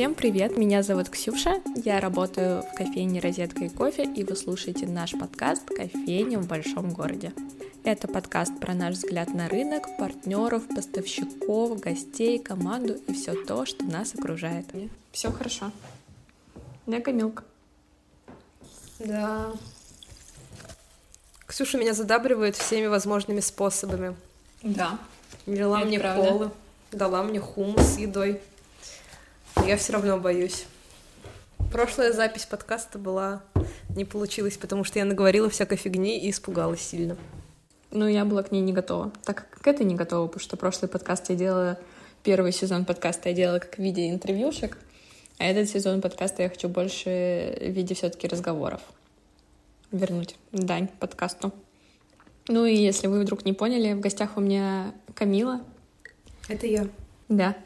Всем привет, меня зовут Ксюша, я работаю в кофейне «Розетка и кофе», и вы слушаете наш подкаст «Кофейня в большом городе». Это подкаст про наш взгляд на рынок, партнеров, поставщиков, гостей, команду и все то, что нас окружает. Все хорошо. Я Камилка. Да. Ксюша меня задабривает всеми возможными способами. Да. Это мне правда. колы, дала мне хумус с едой. Я все равно боюсь. Прошлая запись подкаста была... Не получилась, потому что я наговорила всякой фигни и испугалась сильно. Ну, я была к ней не готова. Так как к этой не готова, потому что прошлый подкаст я делала, первый сезон подкаста я делала как в виде интервьюшек, а этот сезон подкаста я хочу больше в виде все таки разговоров вернуть дань подкасту. Ну и если вы вдруг не поняли, в гостях у меня Камила. Это я. Да.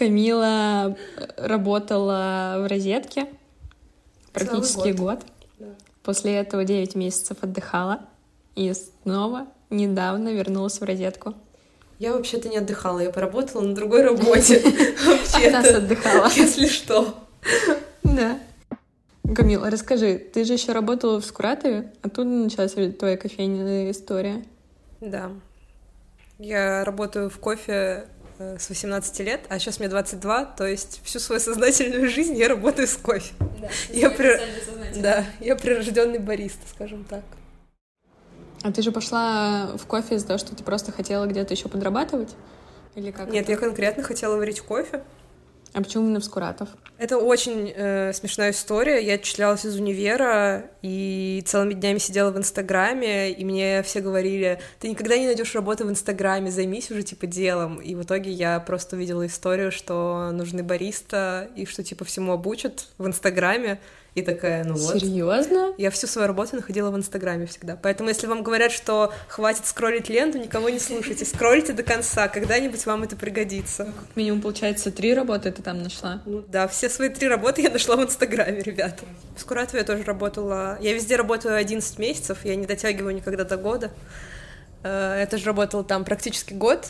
Камила работала в розетке практически Целый год. Да. После этого 9 месяцев отдыхала и снова недавно вернулась в розетку. Я вообще-то не отдыхала, я поработала на другой работе. Вообще-то, отдыхала. если что. Да. Камила, расскажи, ты же еще работала в Скуратове, оттуда началась твоя кофейная история. Да. Я работаю в кофе э, с 18 лет, а сейчас мне 22, то есть всю свою сознательную жизнь я работаю с кофе. Я при- Да, я прирожденный бариста, скажем так. А ты же пошла в кофе из-за того, что ты просто хотела где-то еще подрабатывать? Или как? Нет, это? я конкретно хотела варить кофе. А почему именно в Скуратов? Это очень э, смешная история. Я отчислялась из универа и целыми днями сидела в Инстаграме, и мне все говорили, ты никогда не найдешь работу в Инстаграме, займись уже типа делом. И в итоге я просто увидела историю, что нужны бариста, и что типа всему обучат в Инстаграме. И такая, ну вот. Серьезно? Я всю свою работу находила в Инстаграме всегда. Поэтому, если вам говорят, что хватит скроллить ленту, никого не слушайте. Скроллите до конца, когда-нибудь вам это пригодится. Как минимум, получается, три работы ты там нашла. Ну да, все свои три работы я нашла в Инстаграме, ребята. В Скуратове я тоже работала. Я везде работаю 11 месяцев, я не дотягиваю никогда до года. Э, Я тоже работала там практически год,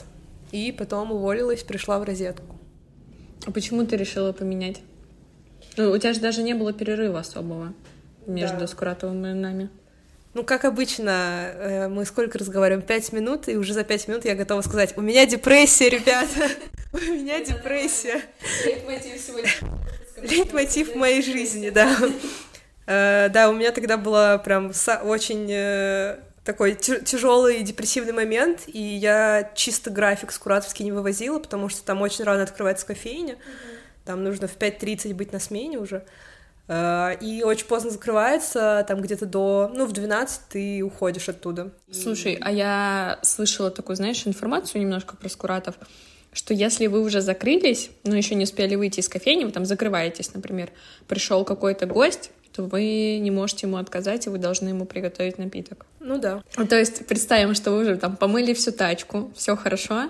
и потом уволилась, пришла в розетку. А почему ты решила поменять? Ну, у тебя же даже не было перерыва особого между Да. Скуратовым и нами. Ну, как обычно, э, мы сколько разговариваем? Пять минут, и уже за пять минут я готова сказать, у меня депрессия, ребята, у меня депрессия. Лейтмотив моей жизни, да. Э, Да, у меня тогда было прям очень э, такой тяжелый депрессивный момент, и я чисто график скуратовский не вывозила, потому что там очень рано открывается кофейня, там нужно в 5.30 быть на смене уже, Э, и очень поздно закрывается, там где-то до, ну, в 12 ты уходишь оттуда. Слушай, а я слышала такую, знаешь, информацию немножко про Скуратов, что если вы уже закрылись, но еще не успели выйти из кофейни, вы там закрываетесь, например, пришел какой-то гость, то вы не можете ему отказать, и вы должны ему приготовить напиток. Ну да. То есть представим, что вы уже там помыли всю тачку, все хорошо,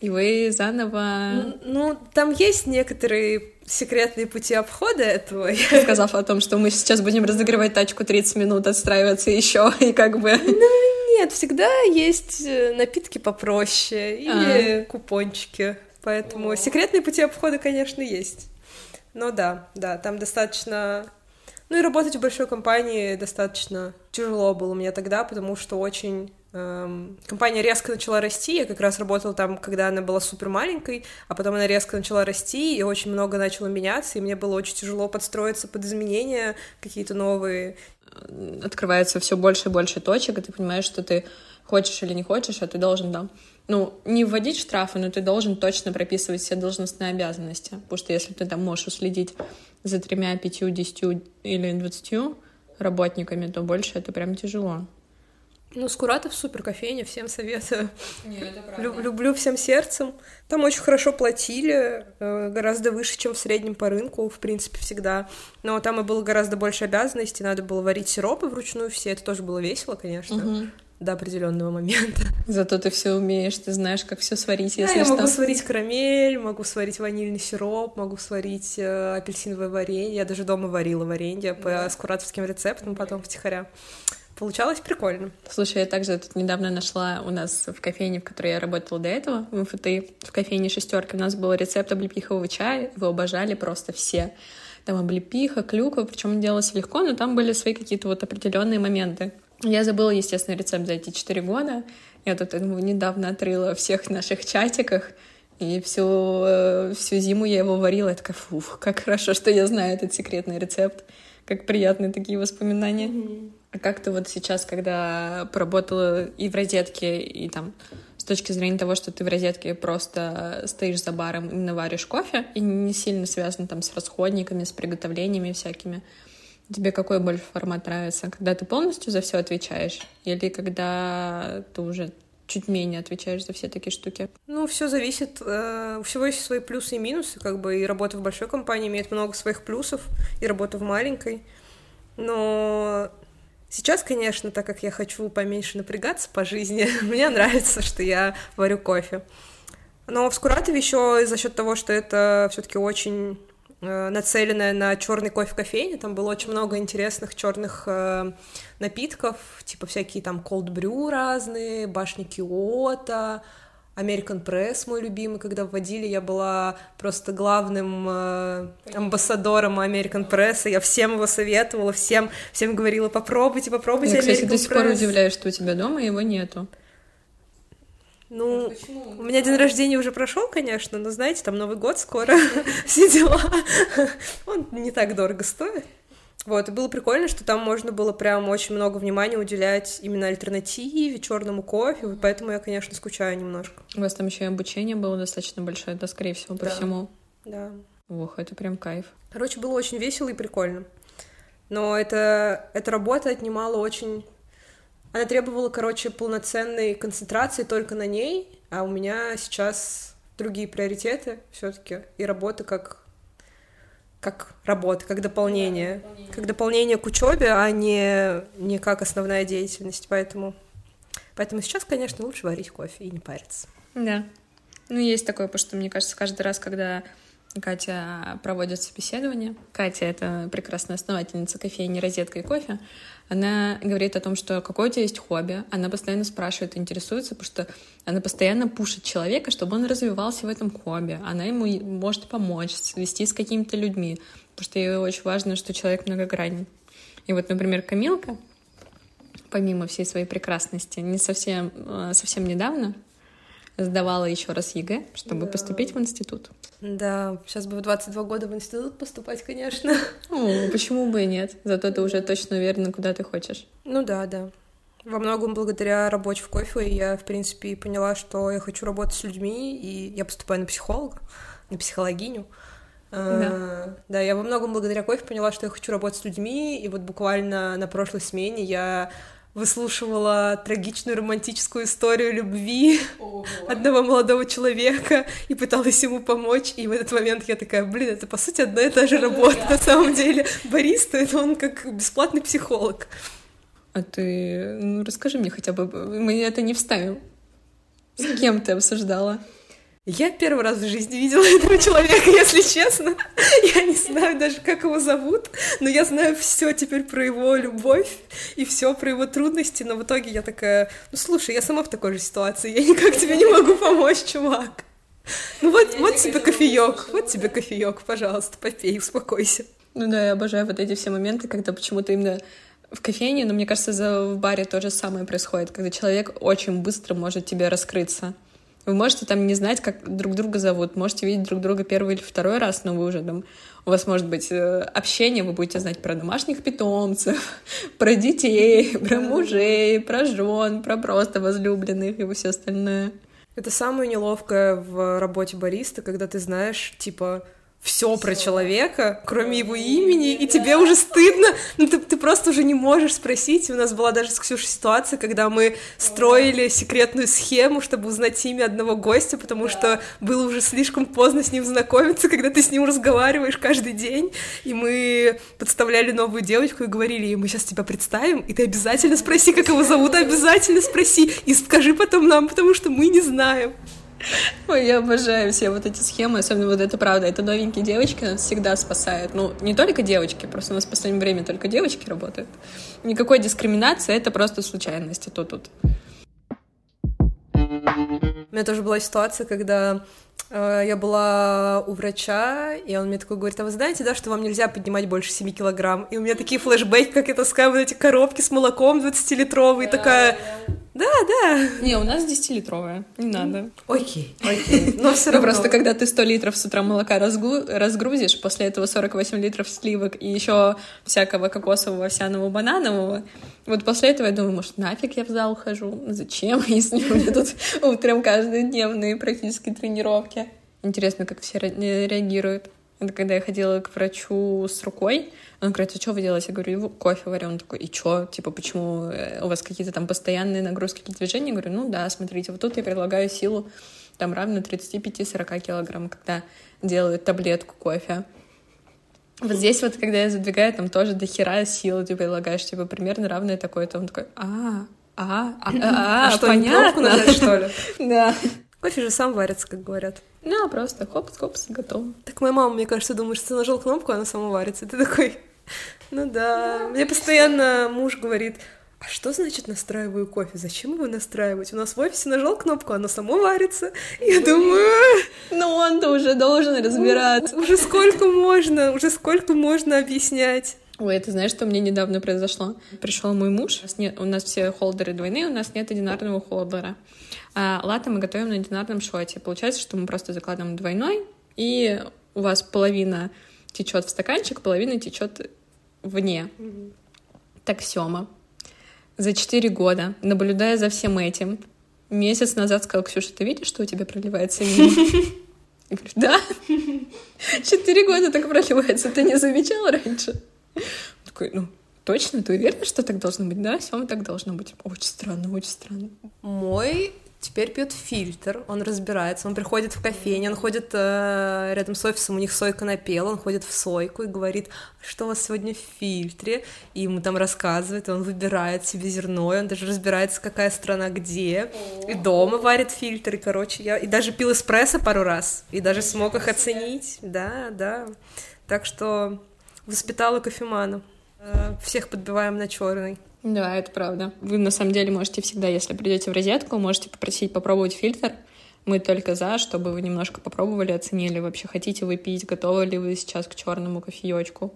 и вы заново, Ну, ну, там есть некоторые секретные пути обхода этого. Сказав о том, что мы сейчас будем разогревать тачку 30 минут, отстраиваться еще, и как бы... Нет, всегда есть э, напитки попроще или купончики. Поэтому секретные пути обхода, конечно, есть. Но да, да, там достаточно... Ну и работать в большой компании достаточно тяжело было мне тогда, потому что очень... эм, компания резко начала расти, я как раз работала там, когда она была супер маленькой, а потом она резко начала расти, и очень много начало меняться, и мне было очень тяжело подстроиться под изменения, какие-то новые открывается все больше и больше точек, и ты понимаешь, что ты хочешь или не хочешь, а ты должен там, ну, не вводить штрафы, но ты должен точно прописывать все должностные обязанности. Потому что если ты там можешь уследить за тремя, пятью, десятью или двадцатью работниками, то больше это прям тяжело. Ну, Скуратов супер кофейня, всем советую. Лю- люблю всем сердцем. Там очень хорошо платили, э, гораздо выше, чем в среднем по рынку, в принципе, всегда. Но там и было гораздо больше обязанностей, надо было варить сиропы вручную все, это тоже было весело, конечно, до определенного момента. Зато ты все умеешь, ты знаешь, как все сварить, Да, если я что. могу сварить карамель, могу сварить ванильный сироп, могу сварить э, апельсиновое варенье. Я даже дома варила варенье по скуратовским рецептам потом втихаря. Получалось прикольно. Слушай, я также тут недавно нашла у нас в кофейне, в которой я работала до этого, в МФТ, в кофейне «Шестерка», у нас был рецепт облепихового чая, его обожали просто все. Там облепиха, клюква, причем делалось легко, но там были свои какие-то вот определенные моменты. Я забыла, естественно, рецепт за эти четыре года. Я тут ну, недавно отрыла всех наших чатиках, и всю, э, всю зиму я его варила. Я такая, фух, как хорошо, что я знаю этот секретный рецепт. Как приятные такие воспоминания. Mm-hmm. А как ты вот сейчас, когда поработала и в розетке, и там с точки зрения того, что ты в розетке просто стоишь за баром и наваришь кофе, и не сильно связан там с расходниками, с приготовлениями всякими, тебе какой больше формат нравится? Когда ты полностью за все отвечаешь? Или когда ты уже чуть менее отвечаешь за все такие штуки? Ну, все зависит. Э, у всего есть свои плюсы и минусы, как бы, и работа в большой компании имеет много своих плюсов, и работа в маленькой. Но Сейчас, конечно, так как я хочу поменьше напрягаться по жизни, мне нравится, что я варю кофе. Но в Скуратове еще за счет того, что это все-таки очень э, нацеленная на черный кофе кофейня, там было очень много интересных черных э, напитков, типа всякие там brew разные, башни Киота, American Press мой любимый, когда вводили, я была просто главным э, амбассадором American Press, я всем его советовала, всем, всем говорила, попробуйте, попробуйте я, кстати, до сих пор удивляюсь, что у тебя дома его нету. Ну, у меня день рождения уже прошел, конечно, но знаете, там Новый год скоро, все дела. Он не так дорого стоит. Вот, и было прикольно, что там можно было прям очень много внимания уделять именно альтернативе, черному кофе, поэтому я, конечно, скучаю немножко. У вас там еще и обучение было достаточно большое, да, скорее всего, по да. всему. Да. Ох, это прям кайф. Короче, было очень весело и прикольно. Но это, эта работа отнимала очень... Она требовала, короче, полноценной концентрации только на ней, а у меня сейчас другие приоритеты все таки и работа как как работа, как дополнение, да, дополнение. как дополнение к учебе, а не, не как основная деятельность. Поэтому, поэтому сейчас, конечно, лучше варить кофе и не париться. Да. Ну, есть такое, потому что, мне кажется, каждый раз, когда Катя проводит собеседование. Катя — это прекрасная основательница кофейни «Розетка и кофе». Она говорит о том, что какое у тебя есть хобби. Она постоянно спрашивает, интересуется, потому что она постоянно пушит человека, чтобы он развивался в этом хобби. Она ему может помочь, свести с какими-то людьми, потому что ей очень важно, что человек многогранен. И вот, например, Камилка, помимо всей своей прекрасности, не совсем, э, совсем недавно сдавала еще раз ЕГЭ, чтобы да. поступить в институт. Да, сейчас бы в 22 года в институт поступать, конечно. О, почему бы и нет? Зато ты уже точно уверена, куда ты хочешь. Ну да, да. Во многом благодаря работе в кофе я, в принципе, поняла, что я хочу работать с людьми, и я поступаю на психолога, на психологиню. Да. А, да, я во многом благодаря кофе поняла, что я хочу работать с людьми, и вот буквально на прошлой смене я выслушивала трагичную романтическую историю любви Ого. одного молодого человека и пыталась ему помочь. И в этот момент я такая, блин, это по сути одна и та же работа. На самом деле бариста — это он как бесплатный психолог. А ты, ну расскажи мне хотя бы, мы это не вставим. С кем ты обсуждала? Я первый раз в жизни видела этого человека, если честно. Я не знаю даже, как его зовут, но я знаю все теперь про его любовь и все про его трудности, но в итоге я такая, ну слушай, я сама в такой же ситуации, я никак тебе не могу помочь, чувак. Ну вот, вот тебе кофеек, вот тебе кофеек, пожалуйста, попей, успокойся. Ну да, я обожаю вот эти все моменты, когда почему-то именно в кофейне, но мне кажется, в баре то же самое происходит, когда человек очень быстро может тебе раскрыться. Вы можете там не знать, как друг друга зовут, можете видеть друг друга первый или второй раз, но вы уже там, у вас может быть э, общение, вы будете знать про домашних питомцев, про детей, про мужей, про жен, про просто возлюбленных и все остальное. Это самое неловкое в работе бариста, когда ты знаешь, типа, все про человека, кроме его имени, и тебе уже стыдно, ну ты, ты просто уже не можешь спросить. У нас была даже с Ксюшей ситуация, когда мы строили секретную схему, чтобы узнать имя одного гостя, потому что было уже слишком поздно с ним знакомиться, когда ты с ним разговариваешь каждый день, и мы подставляли новую девочку и говорили ей, мы сейчас тебя представим, и ты обязательно спроси, как его зовут, обязательно спроси, и скажи потом нам, потому что мы не знаем. Ой, я обожаю все вот эти схемы, особенно вот это правда, это новенькие девочки нас всегда спасают. Ну, не только девочки, просто у нас в последнее время только девочки работают. Никакой дискриминации, это просто случайность, а то тут. У меня тоже была ситуация, когда я была у врача, и он мне такой говорит, а вы знаете, да, что вам нельзя поднимать больше 7 килограмм? И у меня такие флешбеки, как это сказать, вот эти коробки с молоком 20-литровые, да, такая... Да, да. Не, у нас 10-литровая, не надо. Окей, окей. Но все равно. Просто когда ты 100 литров с утра молока разгрузишь, после этого 48 литров сливок и еще всякого кокосового, овсяного, бананового, вот после этого я думаю, может, нафиг я в зал хожу? Зачем, если у меня тут утром каждодневные практически тренировки? Интересно, как все реагируют. Это когда я ходила к врачу с рукой, он говорит, а что вы делаете? Я говорю, кофе варю. Он такой, и что? Типа, почему э, у вас какие-то там постоянные нагрузки, какие-то движения? Я говорю, ну да, смотрите, вот тут я предлагаю силу там равно 35-40 килограмм, когда делают таблетку кофе. Вот здесь вот, когда я задвигаю, там тоже до хера силы ты предлагаешь, типа, примерно равное такое-то. Он такой, а, а, а, а, а, что, понятно. Что ли? Да. Кофе же сам варится, как говорят. Ну, просто хопс-хопс, готово. Так моя мама, мне кажется, думает, что ты нажал кнопку, она сама варится. Ты такой, ну да. Мне постоянно муж говорит, а что значит настраиваю кофе? Зачем его настраивать? У нас в офисе нажал кнопку, оно само варится. Я думаю... Ну он-то уже должен разбираться. Уже сколько можно, уже сколько можно объяснять. Ой, это знаешь, что мне недавно произошло? Пришел мой муж, у нас, нет, у нас все холдеры двойные, у нас нет одинарного холдера. А латте мы готовим на одинарном шоте. Получается, что мы просто закладываем двойной, и у вас половина течет в стаканчик, половина течет вне. Mm-hmm. Так, Сёма, за четыре года, наблюдая за всем этим, месяц назад сказал, Ксюша, ты видишь, что у тебя проливается вино? Я говорю, да. Четыре года так проливается, ты не замечала раньше? Такой, ну, точно, ты уверена, что так должно быть? Да, Сёма, так должно быть. Очень странно, очень странно. Мой теперь пьет фильтр, он разбирается, он приходит в кофейню, он ходит э, рядом с офисом, у них сойка напела, он ходит в сойку и говорит, что у вас сегодня в фильтре, и ему там рассказывает, и он выбирает себе зерно, и он даже разбирается, какая страна где, и дома варит фильтр, и, короче, я и даже пил эспрессо пару раз, и даже смог их оценить, да, да, так что воспитала кофемана, всех подбиваем на черный. Да, это правда. Вы на самом деле можете всегда, если придете в розетку, можете попросить попробовать фильтр. Мы только за, чтобы вы немножко попробовали, оценили, вообще хотите вы пить, готовы ли вы сейчас к черному кофеечку.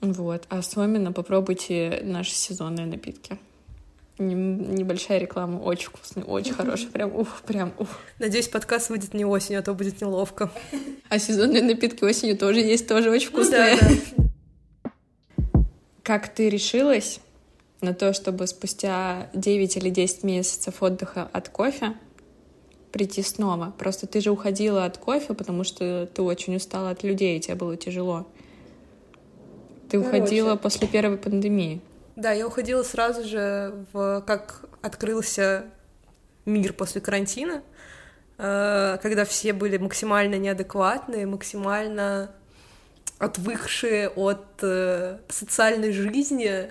Вот. А особенно попробуйте наши сезонные напитки. Небольшая реклама, очень вкусный, очень хороший, прям ух, прям ух. Надеюсь, подкаст выйдет не осенью, а то будет неловко. А сезонные напитки осенью тоже есть, тоже очень вкусные. Ну, да, да. Как ты решилась на то, чтобы спустя 9 или 10 месяцев отдыха от кофе прийти снова? Просто ты же уходила от кофе, потому что ты очень устала от людей, и тебе было тяжело. Ты Короче. уходила после первой пандемии. Да, я уходила сразу же, в, как открылся мир после карантина, э, когда все были максимально неадекватные, максимально отвыкшие от э, социальной жизни.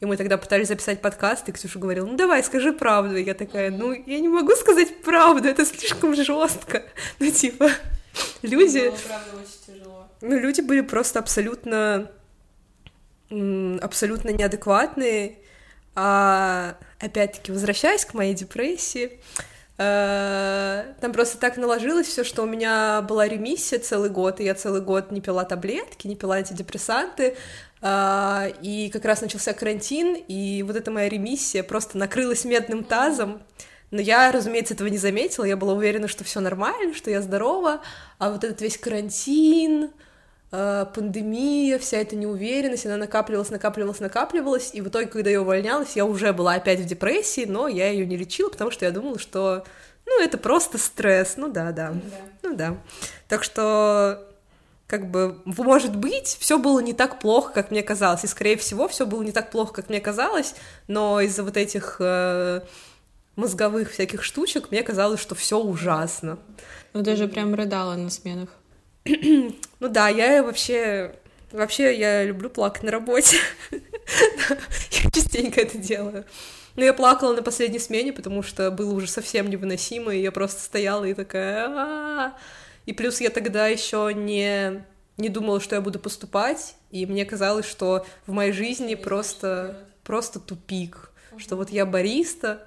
И мы тогда пытались записать подкаст, и Ксюша говорила, ну давай, скажи правду. И я такая, ну я не могу сказать правду, это слишком жестко. Ну типа, люди... Ну люди были просто абсолютно абсолютно неадекватные. А опять-таки, возвращаясь к моей депрессии, там просто так наложилось все, что у меня была ремиссия целый год, и я целый год не пила таблетки, не пила антидепрессанты, э, и как раз начался карантин, и вот эта моя ремиссия просто накрылась медным тазом, но я, разумеется, этого не заметила, я была уверена, что все нормально, что я здорова, а вот этот весь карантин, э, пандемия, вся эта неуверенность, она накапливалась, накапливалась, накапливалась, и в итоге, когда я увольнялась, я уже была опять в депрессии, но я ее не лечила, потому что я думала, что, ну, это просто стресс, ну да, да, да. ну да. Так что как бы, может быть, все было не так плохо, как мне казалось, и, скорее всего, все было не так плохо, как мне казалось, но из-за вот этих э, мозговых всяких штучек мне казалось, что все ужасно. Ну, ты же прям рыдала на сменах. Ну да, я вообще... Вообще я люблю плакать на работе. Я частенько это делаю. Но я плакала на последней смене, потому что было уже совсем невыносимо, и я просто стояла и такая... И плюс я тогда еще не, не думала, что я буду поступать, и мне казалось, что в моей жизни просто, просто тупик, что вот я бариста,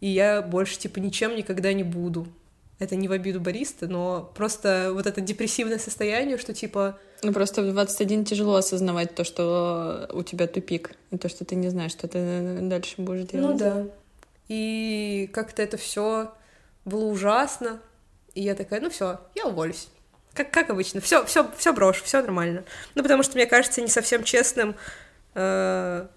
и я больше, типа, ничем никогда не буду. Это не в обиду бариста, но просто вот это депрессивное состояние, что, типа... Ну, просто в 21 тяжело осознавать то, что у тебя тупик, и то, что ты не знаешь, что ты дальше будешь делать. Ну да. И как-то это все было ужасно, и я такая, ну все, я уволюсь. Как, как обычно, все, все, все брошу, все нормально. Ну, потому что мне кажется не совсем честным. Э,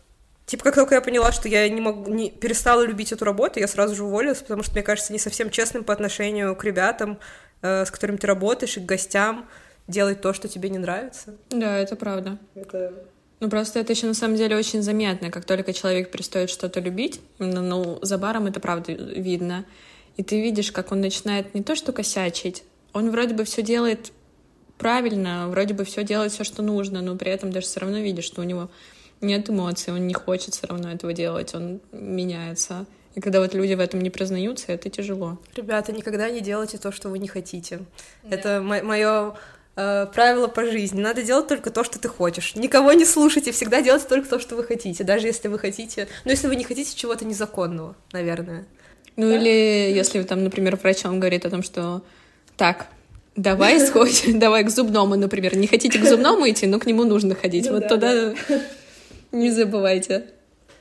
типа, как только я поняла, что я не могу, не перестала любить эту работу, я сразу же уволилась, потому что мне кажется не совсем честным по отношению к ребятам, э, с которыми ты работаешь, и к гостям делать то, что тебе не нравится. Да, это правда. Это Ну, просто это еще на самом деле очень заметно, как только человек перестает что-то любить, ну, ну, за баром это правда видно. И ты видишь, как он начинает не то что косячить, он вроде бы все делает правильно, вроде бы все делает все, что нужно, но при этом даже все равно видишь, что у него нет эмоций, он не хочет все равно этого делать, он меняется. И когда вот люди в этом не признаются, это тяжело. Ребята, никогда не делайте то, что вы не хотите. Это мое правило по жизни. Надо делать только то, что ты хочешь. Никого не слушайте, всегда делайте только то, что вы хотите, даже если вы хотите... Ну, если вы не хотите чего-то незаконного, наверное. Ну, или если там, например, врач вам говорит о том, что так, давай сходим, давай к зубному, например. Не хотите к зубному идти, но к нему нужно ходить. Ну вот да, туда не забывайте.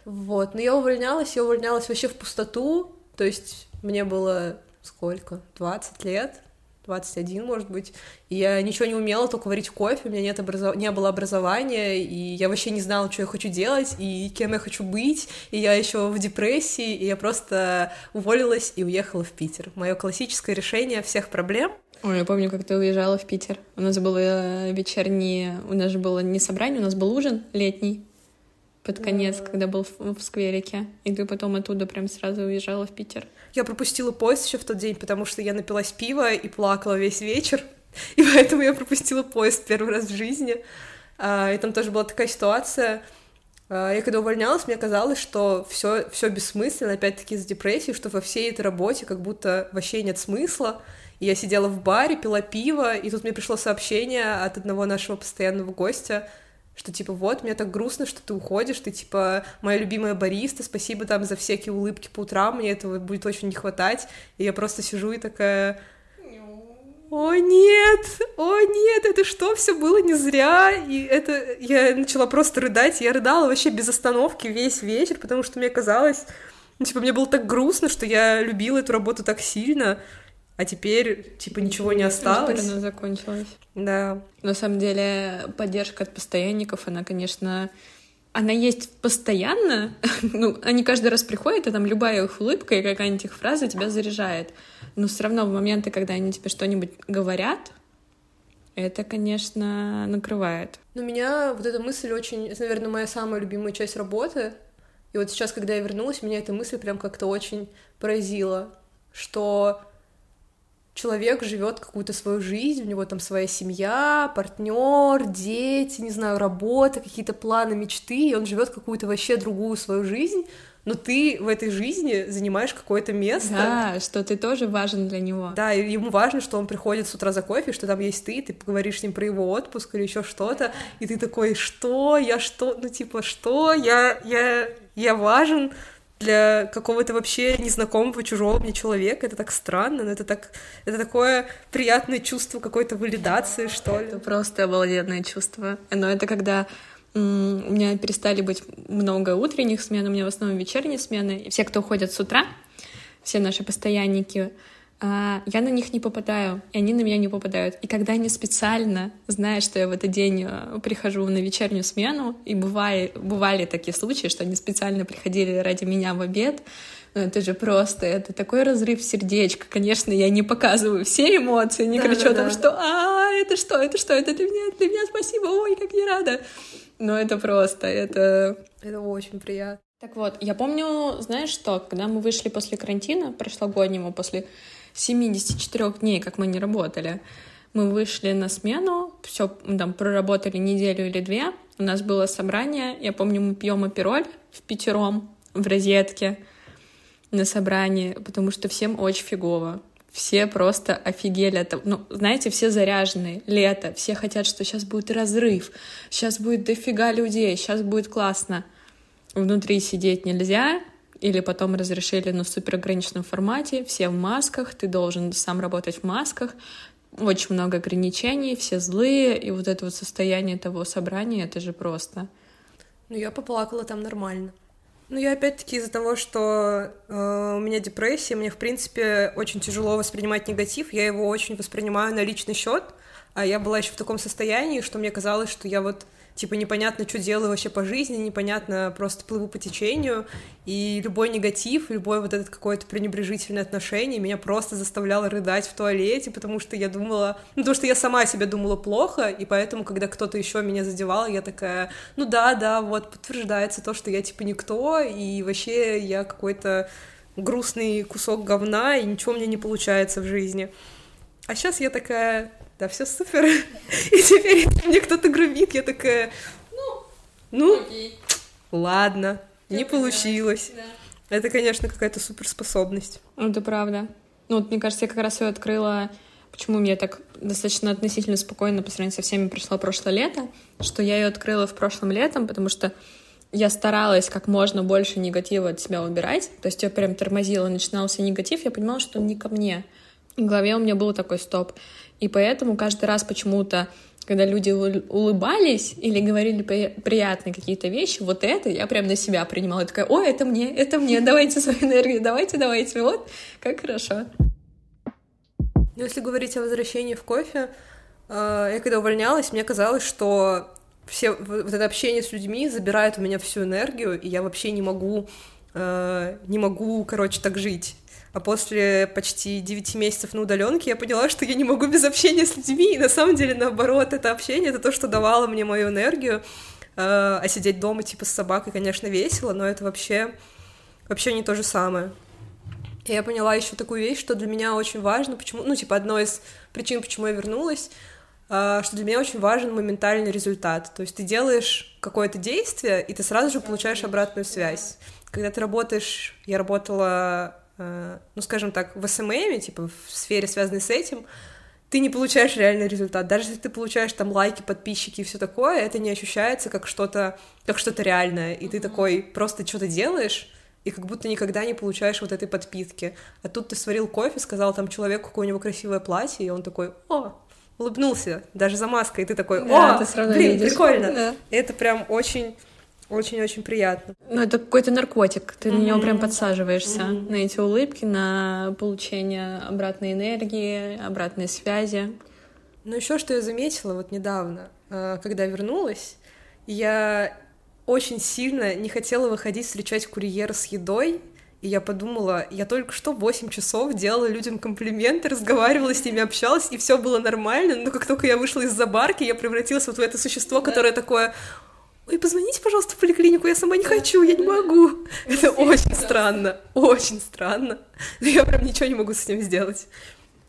Вот, но я увольнялась, я увольнялась вообще в пустоту, то есть мне было сколько, 20 лет, 21, может быть, и я ничего не умела, только варить кофе, у меня нет образов... не было образования, и я вообще не знала, что я хочу делать, и кем я хочу быть, и я еще в депрессии, и я просто уволилась и уехала в Питер. Мое классическое решение всех проблем. Ой, я помню, как ты уезжала в Питер. У нас было э, вечернее... У нас же было не собрание, у нас был ужин летний под конец, когда был в, в скверике. И ты потом оттуда прям сразу уезжала в Питер. Я пропустила поезд еще в тот день, потому что я напилась пива и плакала весь вечер. И поэтому я пропустила поезд первый раз в жизни. А, И там тоже была такая ситуация. А, Я когда увольнялась, мне казалось, что все, все бессмысленно, опять-таки из депрессии, что во всей этой работе как будто вообще нет смысла. И я сидела в баре, пила пиво, и тут мне пришло сообщение от одного нашего постоянного гостя, что типа вот, мне так грустно, что ты уходишь, ты типа моя любимая бариста, спасибо там за всякие улыбки по утрам, мне этого будет очень не хватать. И я просто сижу и такая, о нет, о нет, это что, все было не зря, и это, я начала просто рыдать, я рыдала вообще без остановки весь вечер, потому что мне казалось, ну, типа, мне было так грустно, что я любила эту работу так сильно, а теперь, типа, ничего не осталось. Она закончилась. Да. На самом деле, поддержка от постоянников, она, конечно, она есть постоянно. ну, они каждый раз приходят, и там любая их улыбка и какая-нибудь их фраза тебя заряжает. Но все равно в моменты, когда они тебе что-нибудь говорят, это, конечно, накрывает. Но меня вот эта мысль очень, это, наверное, моя самая любимая часть работы. И вот сейчас, когда я вернулась, меня эта мысль прям как-то очень поразила, что человек живет какую-то свою жизнь, у него там своя семья, партнер, дети, не знаю, работа, какие-то планы, мечты, и он живет какую-то вообще другую свою жизнь, но ты в этой жизни занимаешь какое-то место. Да, что ты тоже важен для него. Да, и ему важно, что он приходит с утра за кофе, что там есть ты, ты поговоришь с ним про его отпуск или еще что-то, и ты такой, что, я что, ну типа, что, я, я, я важен для какого-то вообще незнакомого, чужого мне человека. Это так странно, но это так, это такое приятное чувство какой-то валидации, что ли. Это просто обалденное чувство. Но это когда у меня перестали быть много утренних смен, у меня в основном вечерние смены. И все, кто уходят с утра, все наши постоянники, а, я на них не попадаю, и они на меня не попадают. И когда они специально, зная, что я в этот день а, прихожу на вечернюю смену, и бывали, бывали такие случаи, что они специально приходили ради меня в обед, ну, это же просто, это такой разрыв сердечка. Конечно, я не показываю все эмоции, не Да, кричу да, там, да. что «А, это что, это что, это для меня, для меня спасибо, ой, как я рада». Но это просто, это Это очень приятно. так вот, я помню, знаешь что, когда мы вышли после карантина прошлогоднего, после 74 дней, как мы не работали, мы вышли на смену, все, там, проработали неделю или две, у нас было собрание, я помню, мы пьем апероль в пятером, в розетке на собрании, потому что всем очень фигово. Все просто офигели от Ну, знаете, все заряженные. Лето. Все хотят, что сейчас будет разрыв. Сейчас будет дофига людей. Сейчас будет классно. Внутри сидеть нельзя. Или потом разрешили, но в супер ограниченном формате. Все в масках. Ты должен сам работать в масках. Очень много ограничений. Все злые. И вот это вот состояние того собрания, это же просто... Ну, я поплакала там нормально. Ну, я опять-таки из-за того, что э, у меня депрессия, мне, в принципе, очень тяжело воспринимать негатив, я его очень воспринимаю на личный счет, а я была еще в таком состоянии, что мне казалось, что я вот типа непонятно, что делаю вообще по жизни, непонятно, просто плыву по течению, и любой негатив, любой вот этот какое-то пренебрежительное отношение меня просто заставляло рыдать в туалете, потому что я думала, ну, потому что я сама себя думала плохо, и поэтому, когда кто-то еще меня задевал, я такая, ну да, да, вот, подтверждается то, что я типа никто, и вообще я какой-то грустный кусок говна, и ничего мне не получается в жизни. А сейчас я такая, да, все супер. И теперь, мне кто-то грубит, я такая, ну, ну, окей. ладно, не получилось. Да. Это, конечно, какая-то суперспособность. Ну, это правда. Ну, вот, мне кажется, я как раз ее открыла почему мне так достаточно относительно спокойно по сравнению со всеми прошло прошлое лето, что я ее открыла в прошлом летом, потому что я старалась как можно больше негатива от себя убирать, то есть я прям тормозила, начинался негатив, я понимала, что он не ко мне. И в голове у меня был такой стоп. И поэтому каждый раз почему-то, когда люди улыбались или говорили приятные какие-то вещи, вот это я прям на себя принимала. Я такая, ой, это мне, это мне, давайте свою энергию, давайте, давайте, вот, как хорошо. Ну, если говорить о возвращении в кофе, э, я когда увольнялась, мне казалось, что все вот это общение с людьми забирает у меня всю энергию, и я вообще не могу, э, не могу, короче, так жить. А после почти 9 месяцев на удаленке я поняла, что я не могу без общения с людьми. И на самом деле, наоборот, это общение это то, что давало мне мою энергию. А, а сидеть дома, типа, с собакой, конечно, весело, но это вообще, вообще не то же самое. И я поняла еще такую вещь, что для меня очень важно, почему, ну, типа, одной из причин, почему я вернулась, а, что для меня очень важен моментальный результат. То есть ты делаешь какое-то действие, и ты сразу же получаешь обратную связь. Когда ты работаешь, я работала ну, скажем так, в СММе, типа в сфере, связанной с этим, ты не получаешь реальный результат. Даже если ты получаешь там лайки, подписчики и все такое, это не ощущается как что-то как что-то реальное. И ты такой просто что-то делаешь, и как будто никогда не получаешь вот этой подпитки. А тут ты сварил кофе, сказал там человеку, какое у него красивое платье, и он такой, о, улыбнулся, даже за маской, и ты такой, о, да, ты блин, видишь. прикольно. Да. это прям очень очень-очень приятно. Ну, это какой-то наркотик. Ты mm-hmm. на него прям подсаживаешься. Mm-hmm. На эти улыбки, на получение обратной энергии, обратной связи. Ну, еще что я заметила вот недавно, э, когда вернулась, я очень сильно не хотела выходить встречать курьера с едой, и я подумала, я только что 8 часов делала людям комплименты, разговаривала с ними, общалась, и все было нормально, но как только я вышла из-за барки, я превратилась вот в это существо, которое такое, ой, позвоните, пожалуйста, в поликлинику, я сама не хочу, я не могу. Это очень странно, очень странно. Но я прям ничего не могу с ним сделать.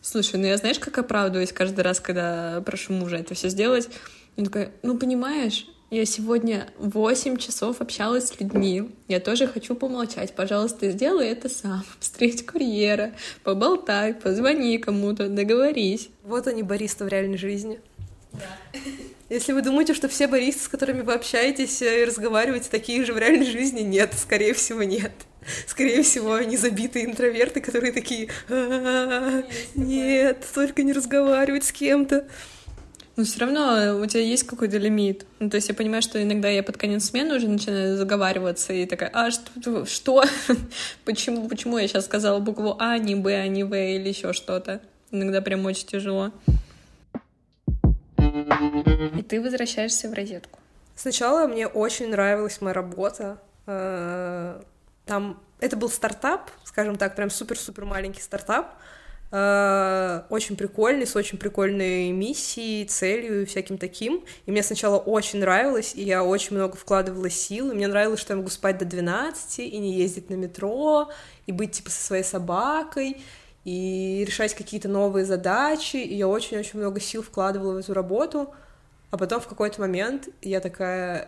Слушай, ну я знаешь, как оправдываюсь каждый раз, когда прошу мужа это все сделать? Он такой, ну понимаешь, я сегодня 8 часов общалась с людьми. Я тоже хочу помолчать. Пожалуйста, сделай это сам. Встреть курьера, поболтай, позвони кому-то, договорись. Вот они, бариста в реальной жизни. Да. Если вы думаете, что все баристы, с которыми вы общаетесь и разговариваете, такие же в реальной жизни, нет, скорее всего, нет. Скорее всего, они забитые интроверты, которые такие, нет, только не разговаривать с кем-то. Но все равно у тебя есть какой-то лимит. Ну, то есть я понимаю, что иногда я под конец смены уже начинаю заговариваться и такая, а что? что? почему, почему я сейчас сказала букву А, не Б, а не В или еще что-то? Иногда прям очень тяжело. И ты возвращаешься в розетку. Сначала мне очень нравилась моя работа. Э, там это был стартап, скажем так, прям супер-супер маленький стартап. Э, очень прикольный, с очень прикольной миссией, целью и всяким таким. И мне сначала очень нравилось, и я очень много вкладывала сил, и мне нравилось, что я могу спать до 12 и не ездить на метро, и быть типа со своей собакой и решать какие-то новые задачи, и я очень-очень много сил вкладывала в эту работу, а потом в какой-то момент я такая,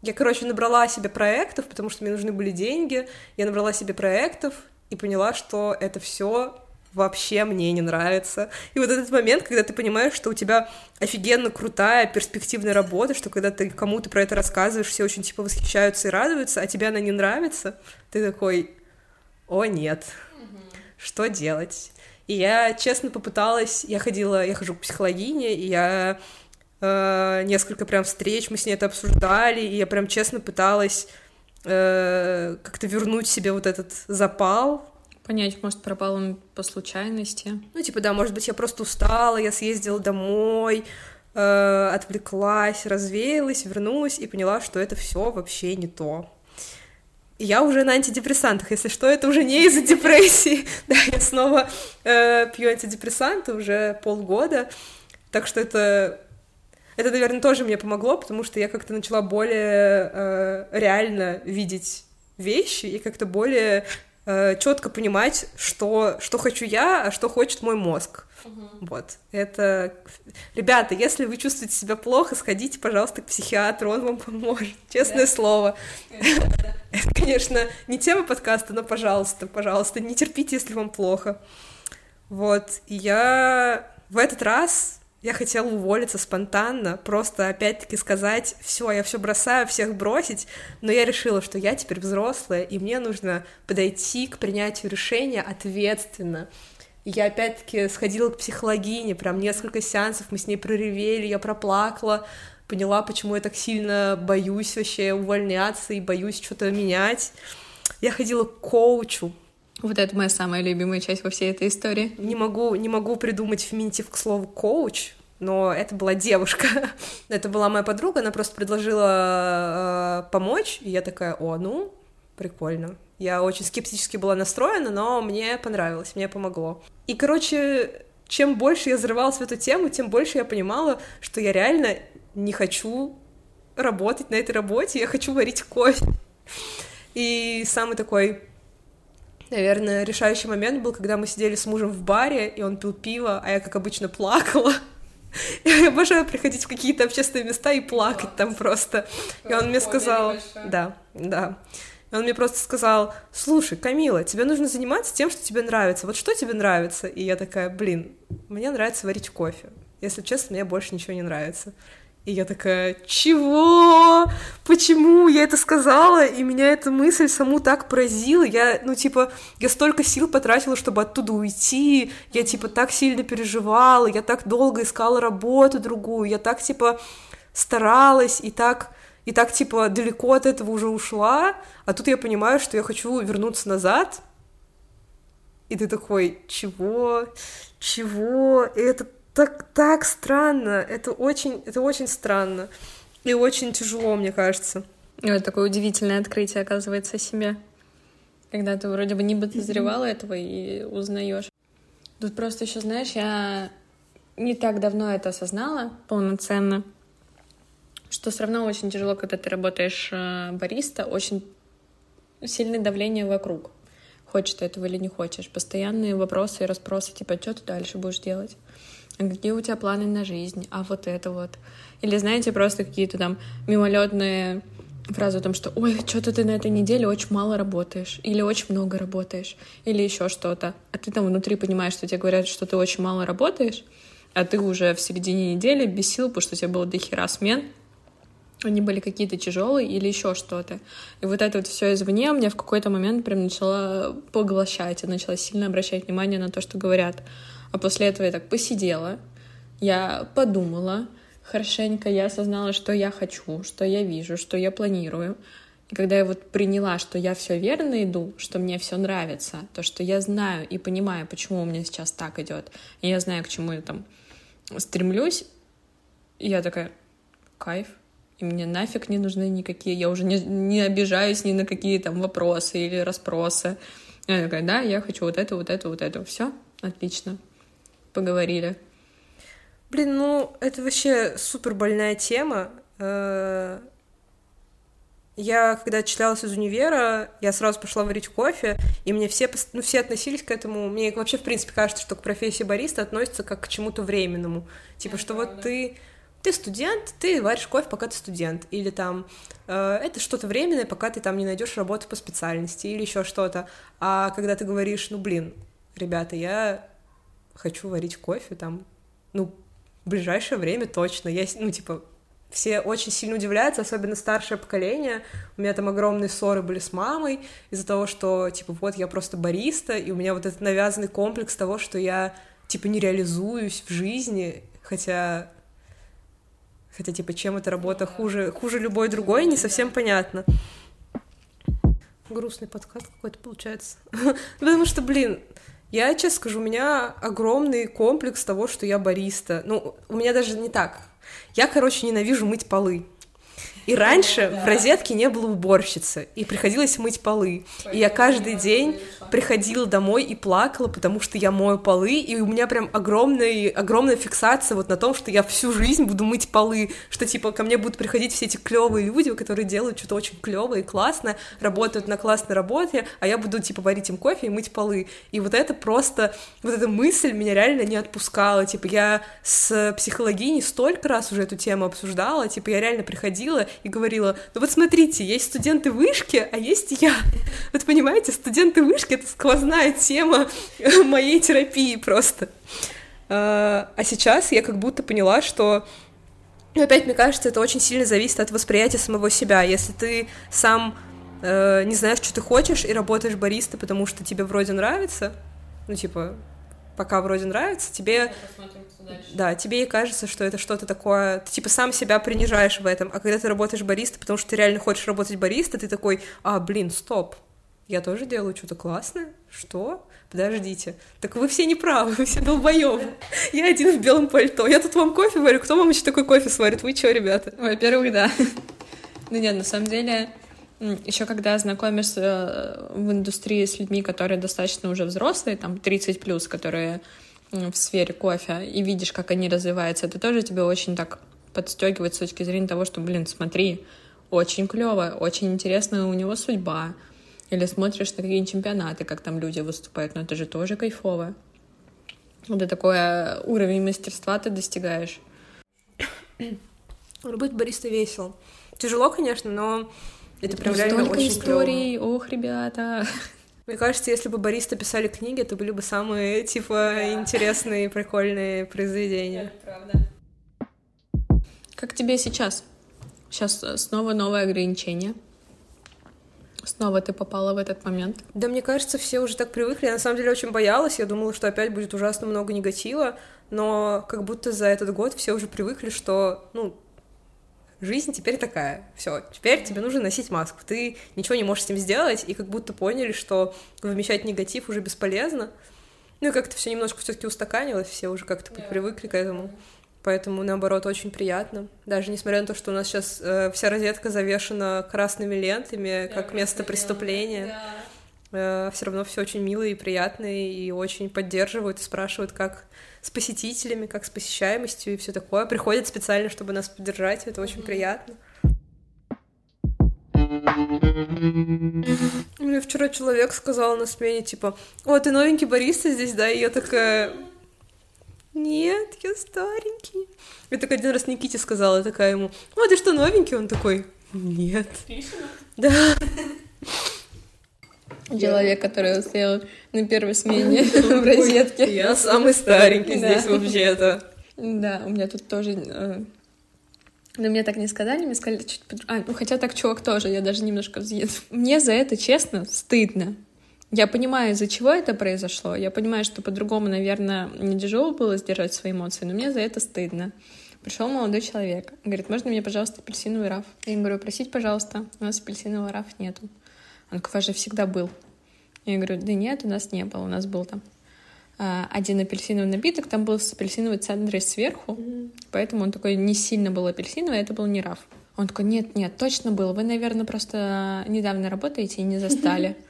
Я, короче, набрала себе проектов, потому что мне нужны были деньги. Я набрала себе проектов и поняла, что это все вообще мне не нравится. И вот этот момент, когда ты понимаешь, что у тебя офигенно крутая, перспективная работа, что когда ты кому-то про это рассказываешь, все очень типа восхищаются и радуются, а тебе она не нравится, ты такой, о нет, что делать? И я честно попыталась, я ходила, я хожу к психологине, и я э, несколько прям встреч, мы с ней это обсуждали, и я прям честно пыталась э, как-то вернуть себе вот этот запал, Понять, может, пропал он по случайности. Ну, типа, да, может быть, я просто устала, я съездила домой, э, отвлеклась, развеялась, вернулась и поняла, что это все вообще не то. Я уже на антидепрессантах, если что, это уже не из-за депрессии. Да, я снова э, пью антидепрессанты уже полгода, так что это это, наверное, тоже мне помогло, потому что я как-то начала более э, реально видеть вещи и как-то более э, четко понимать, что, что хочу я, а что хочет мой мозг. Угу. Вот. Это... Ребята, если вы чувствуете себя плохо, сходите, пожалуйста, к психиатру, он вам поможет. Честное да. слово. Это, конечно, не тема подкаста, но, пожалуйста, пожалуйста, не терпите, если вам плохо. Вот. И я в этот раз я хотела уволиться спонтанно, просто опять-таки сказать, все, я все бросаю, всех бросить, но я решила, что я теперь взрослая, и мне нужно подойти к принятию решения ответственно. Я опять-таки сходила к психологине, прям несколько сеансов, мы с ней проревели, я проплакала, поняла, почему я так сильно боюсь вообще увольняться и боюсь что-то менять. Я ходила к коучу, вот это моя самая любимая часть во всей этой истории. Не могу, не могу придумать феминитив к слову коуч, но это была девушка. это была моя подруга, она просто предложила э, помочь, и я такая, о, ну, прикольно. Я очень скептически была настроена, но мне понравилось, мне помогло. И, короче, чем больше я взрывалась в эту тему, тем больше я понимала, что я реально не хочу работать на этой работе, я хочу варить кофе. И самый такой Наверное, решающий момент был, когда мы сидели с мужем в баре, и он пил пиво, а я, как обычно, плакала. Я обожаю приходить в какие-то общественные места и плакать там просто. И он мне сказал... Да, да. И он мне просто сказал, слушай, Камила, тебе нужно заниматься тем, что тебе нравится. Вот что тебе нравится? И я такая, блин, мне нравится варить кофе. Если честно, мне больше ничего не нравится. И я такая, чего? Почему я это сказала? И меня эта мысль саму так поразила. Я, ну, типа, я столько сил потратила, чтобы оттуда уйти. Я, типа, так сильно переживала. Я так долго искала работу другую. Я так, типа, старалась и так и так, типа, далеко от этого уже ушла, а тут я понимаю, что я хочу вернуться назад, и ты такой, чего? Чего? Это так, так странно, это очень, это очень странно и очень тяжело, мне кажется. Это такое удивительное открытие, оказывается, о себе. Когда ты вроде бы не подозревала этого и узнаешь. Тут просто еще, знаешь, я не так давно это осознала полноценно, что все равно очень тяжело, когда ты работаешь э, бариста, очень сильное давление вокруг. Хочешь ты этого или не хочешь. Постоянные вопросы и расспросы, типа, что ты дальше будешь делать? Где у тебя планы на жизнь, а вот это вот. Или, знаете, просто какие-то там мимолетные фразы о том, что ой, что-то ты на этой неделе очень мало работаешь, или очень много работаешь, или еще что-то. А ты там внутри понимаешь, что тебе говорят, что ты очень мало работаешь, а ты уже в середине недели без сил, потому что у тебя было дохера смен, они были какие-то тяжелые или еще что-то. И вот это вот все извне меня в какой-то момент прям начала поглощать, я начала сильно обращать внимание на то, что говорят. А после этого я так посидела, я подумала хорошенько, я осознала, что я хочу, что я вижу, что я планирую. И когда я вот приняла, что я все верно иду, что мне все нравится, то, что я знаю и понимаю, почему у меня сейчас так идет, и я знаю, к чему я там стремлюсь, я такая, кайф, и мне нафиг не нужны никакие, я уже не, не обижаюсь ни на какие там вопросы или расспросы. Я такая, да, я хочу вот это, вот это, вот это, все, отлично, поговорили. Блин, ну это вообще супер больная тема. Э, я, когда отчислялась из универа, я сразу пошла варить кофе, и мне все, ну, все относились к этому. Мне вообще, в принципе, кажется, что к профессии бариста относятся как к чему-то временному. Типа, что вот ты ты студент, ты варишь кофе, пока ты студент, или там э, это что-то временное, пока ты там не найдешь работу по специальности, или еще что-то. А когда ты говоришь, ну блин, ребята, я хочу варить кофе там, ну, в ближайшее время точно. Я, ну, типа, все очень сильно удивляются, особенно старшее поколение. У меня там огромные ссоры были с мамой из-за того, что, типа, вот я просто бариста, и у меня вот этот навязанный комплекс того, что я, типа, не реализуюсь в жизни, хотя... Хотя, типа, чем эта работа хуже, хуже любой другой, не совсем понятно. Грустный подкаст какой-то получается. Потому что, блин, я, честно скажу, у меня огромный комплекс того, что я бариста. Ну, у меня даже не так. Я, короче, ненавижу мыть полы. И раньше да. в розетке не было уборщицы, и приходилось мыть полы. Ой, и я каждый день приходила домой и плакала, потому что я мою полы, и у меня прям огромная, огромная фиксация вот на том, что я всю жизнь буду мыть полы, что типа ко мне будут приходить все эти клевые люди, которые делают что-то очень клевое и классное, работают на классной работе, а я буду типа варить им кофе и мыть полы. И вот это просто, вот эта мысль меня реально не отпускала. Типа я с психологиней столько раз уже эту тему обсуждала, типа я реально приходила и говорила, ну вот смотрите, есть студенты вышки, а есть я. Вот понимаете, студенты вышки — это сквозная тема моей терапии просто. А, а сейчас я как будто поняла, что ну, опять, мне кажется, это очень сильно зависит от восприятия самого себя. Если ты сам э, не знаешь, что ты хочешь, и работаешь бариста, потому что тебе вроде нравится, ну, типа, пока вроде нравится, тебе... Да, тебе и кажется, что это что-то такое... Ты, типа, сам себя принижаешь в этом. А когда ты работаешь бариста, потому что ты реально хочешь работать бариста, ты такой, а, блин, стоп, я тоже делаю что-то классное? Что? Подождите. Так вы все неправы, вы все долбоёбы. Я один в белом пальто. Я тут вам кофе варю. Кто вам еще такой кофе сварит? Вы чё, ребята? Во-первых, да. Ну нет, на самом деле, еще когда знакомишься э, в индустрии с людьми, которые достаточно уже взрослые, там 30 плюс, которые в сфере кофе, и видишь, как они развиваются, это тоже тебе очень так подстегивает с точки зрения того, что, блин, смотри, очень клево, очень интересная у него судьба. Или смотришь на какие-нибудь чемпионаты, как там люди выступают, но это же тоже кайфово. Это такой уровень мастерства ты достигаешь. Быть бариста весело. Тяжело, конечно, но это прям реально очень историй, клево. ох, ребята. Мне кажется, если бы бариста писали книги, это были бы самые, типа, да. интересные, прикольные произведения. Это правда. Как тебе сейчас? Сейчас снова новое ограничение. Снова ты попала в этот момент? Да, мне кажется, все уже так привыкли. Я на самом деле очень боялась. Я думала, что опять будет ужасно много негатива. Но как будто за этот год все уже привыкли, что, ну, жизнь теперь такая. Все, теперь тебе нужно носить маску. Ты ничего не можешь с этим сделать, и как будто поняли, что вымещать негатив уже бесполезно. Ну и как-то все немножко все-таки устаканилось, все уже как-то yeah. привыкли к этому. Поэтому, наоборот, очень приятно. Даже несмотря на то, что у нас сейчас э, вся розетка завешена красными лентами, yeah, как место преступления. Yeah все равно все очень мило и приятно, и очень поддерживают и спрашивают, как с посетителями, как с посещаемостью и все такое. Приходят специально, чтобы нас поддержать, это очень приятно. Мне вчера человек сказал на смене, типа, о, ты новенький бариста здесь, да? И я такая, нет, я старенький. Я так один раз Никите сказала, я такая ему, о, ты что, новенький? Он такой, нет. Да. Человек, который стоял на первой смене в розетке. Я самый старенький здесь вообще-то. Да, у меня тут тоже... Э, но мне так не сказали, мне сказали чуть... А, ну хотя так чувак тоже, я даже немножко взъеду. Мне за это, честно, стыдно. Я понимаю, из-за чего это произошло. Я понимаю, что по-другому, наверное, не тяжело было сдержать свои эмоции, но мне за это стыдно. Пришел молодой человек, говорит, можно мне, пожалуйста, апельсиновый раф? Я ему говорю, просить, пожалуйста, у нас апельсинового раф нету. Он говорит, у вас же всегда был. Я говорю, да нет, у нас не было, у нас был там а, один апельсиновый напиток, там был с апельсиновой цедрой сверху, mm-hmm. поэтому он такой не сильно был апельсиновый, это был не раф. Он такой, нет, нет, точно был, вы, наверное, просто недавно работаете и не застали.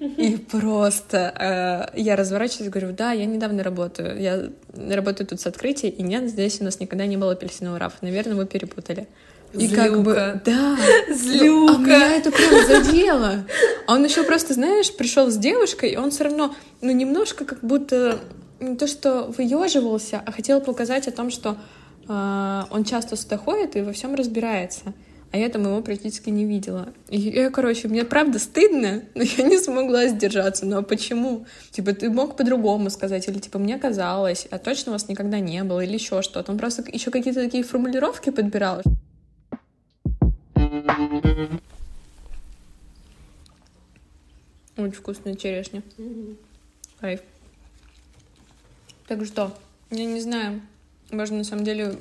И просто э, я разворачиваюсь и говорю, да, я недавно работаю. Я работаю тут с открытия, и нет, здесь у нас никогда не было апельсинового рафа. Наверное, вы перепутали. И Злюка. как бы, да, Злюка. А меня это прям задело. А он еще просто, знаешь, пришел с девушкой, и он все равно, ну, немножко как будто не то, что выеживался, а хотел показать о том, что э, он часто сюда ходит и во всем разбирается а я там его практически не видела. И я, короче, мне правда стыдно, но я не смогла сдержаться. Ну а почему? Типа, ты мог по-другому сказать, или типа, мне казалось, а точно у вас никогда не было, или еще что-то. Он просто еще какие-то такие формулировки подбирал. Очень вкусная черешня. Кайф. Так что, я не знаю, можно на самом деле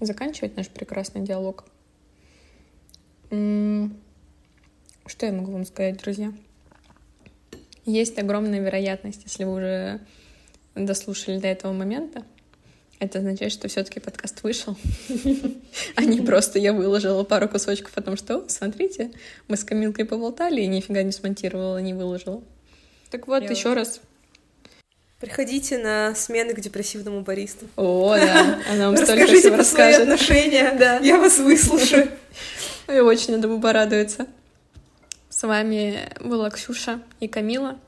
заканчивать наш прекрасный диалог. Что я могу вам сказать, друзья? Есть огромная вероятность, если вы уже дослушали до этого момента, это означает, что все-таки подкаст вышел, а не просто я выложила пару кусочков о том, что, смотрите, мы с Камилкой поболтали и нифига не смонтировала, не выложила. Так вот, еще раз. Приходите на смены к депрессивному баристу. О, да, она вам столько всего расскажет. отношения, да. я вас выслушаю. И очень этому порадуется. С вами была Ксюша и Камила.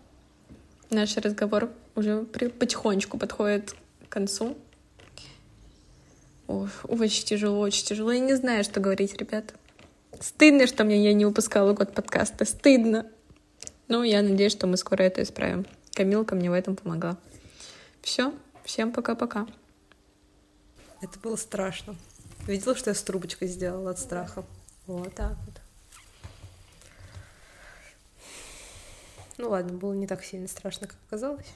Наш разговор уже потихонечку подходит к концу. Ой, очень тяжело, очень тяжело. Я не знаю, что говорить, ребят. Стыдно, что мне я не выпускала год подкаста. Стыдно. Но я надеюсь, что мы скоро это исправим. Камилка мне в этом помогла. Все. Всем пока-пока. Это было страшно. Видела, что я с трубочкой сделала от страха? Вот так вот. Ну ладно, было не так сильно страшно, как казалось.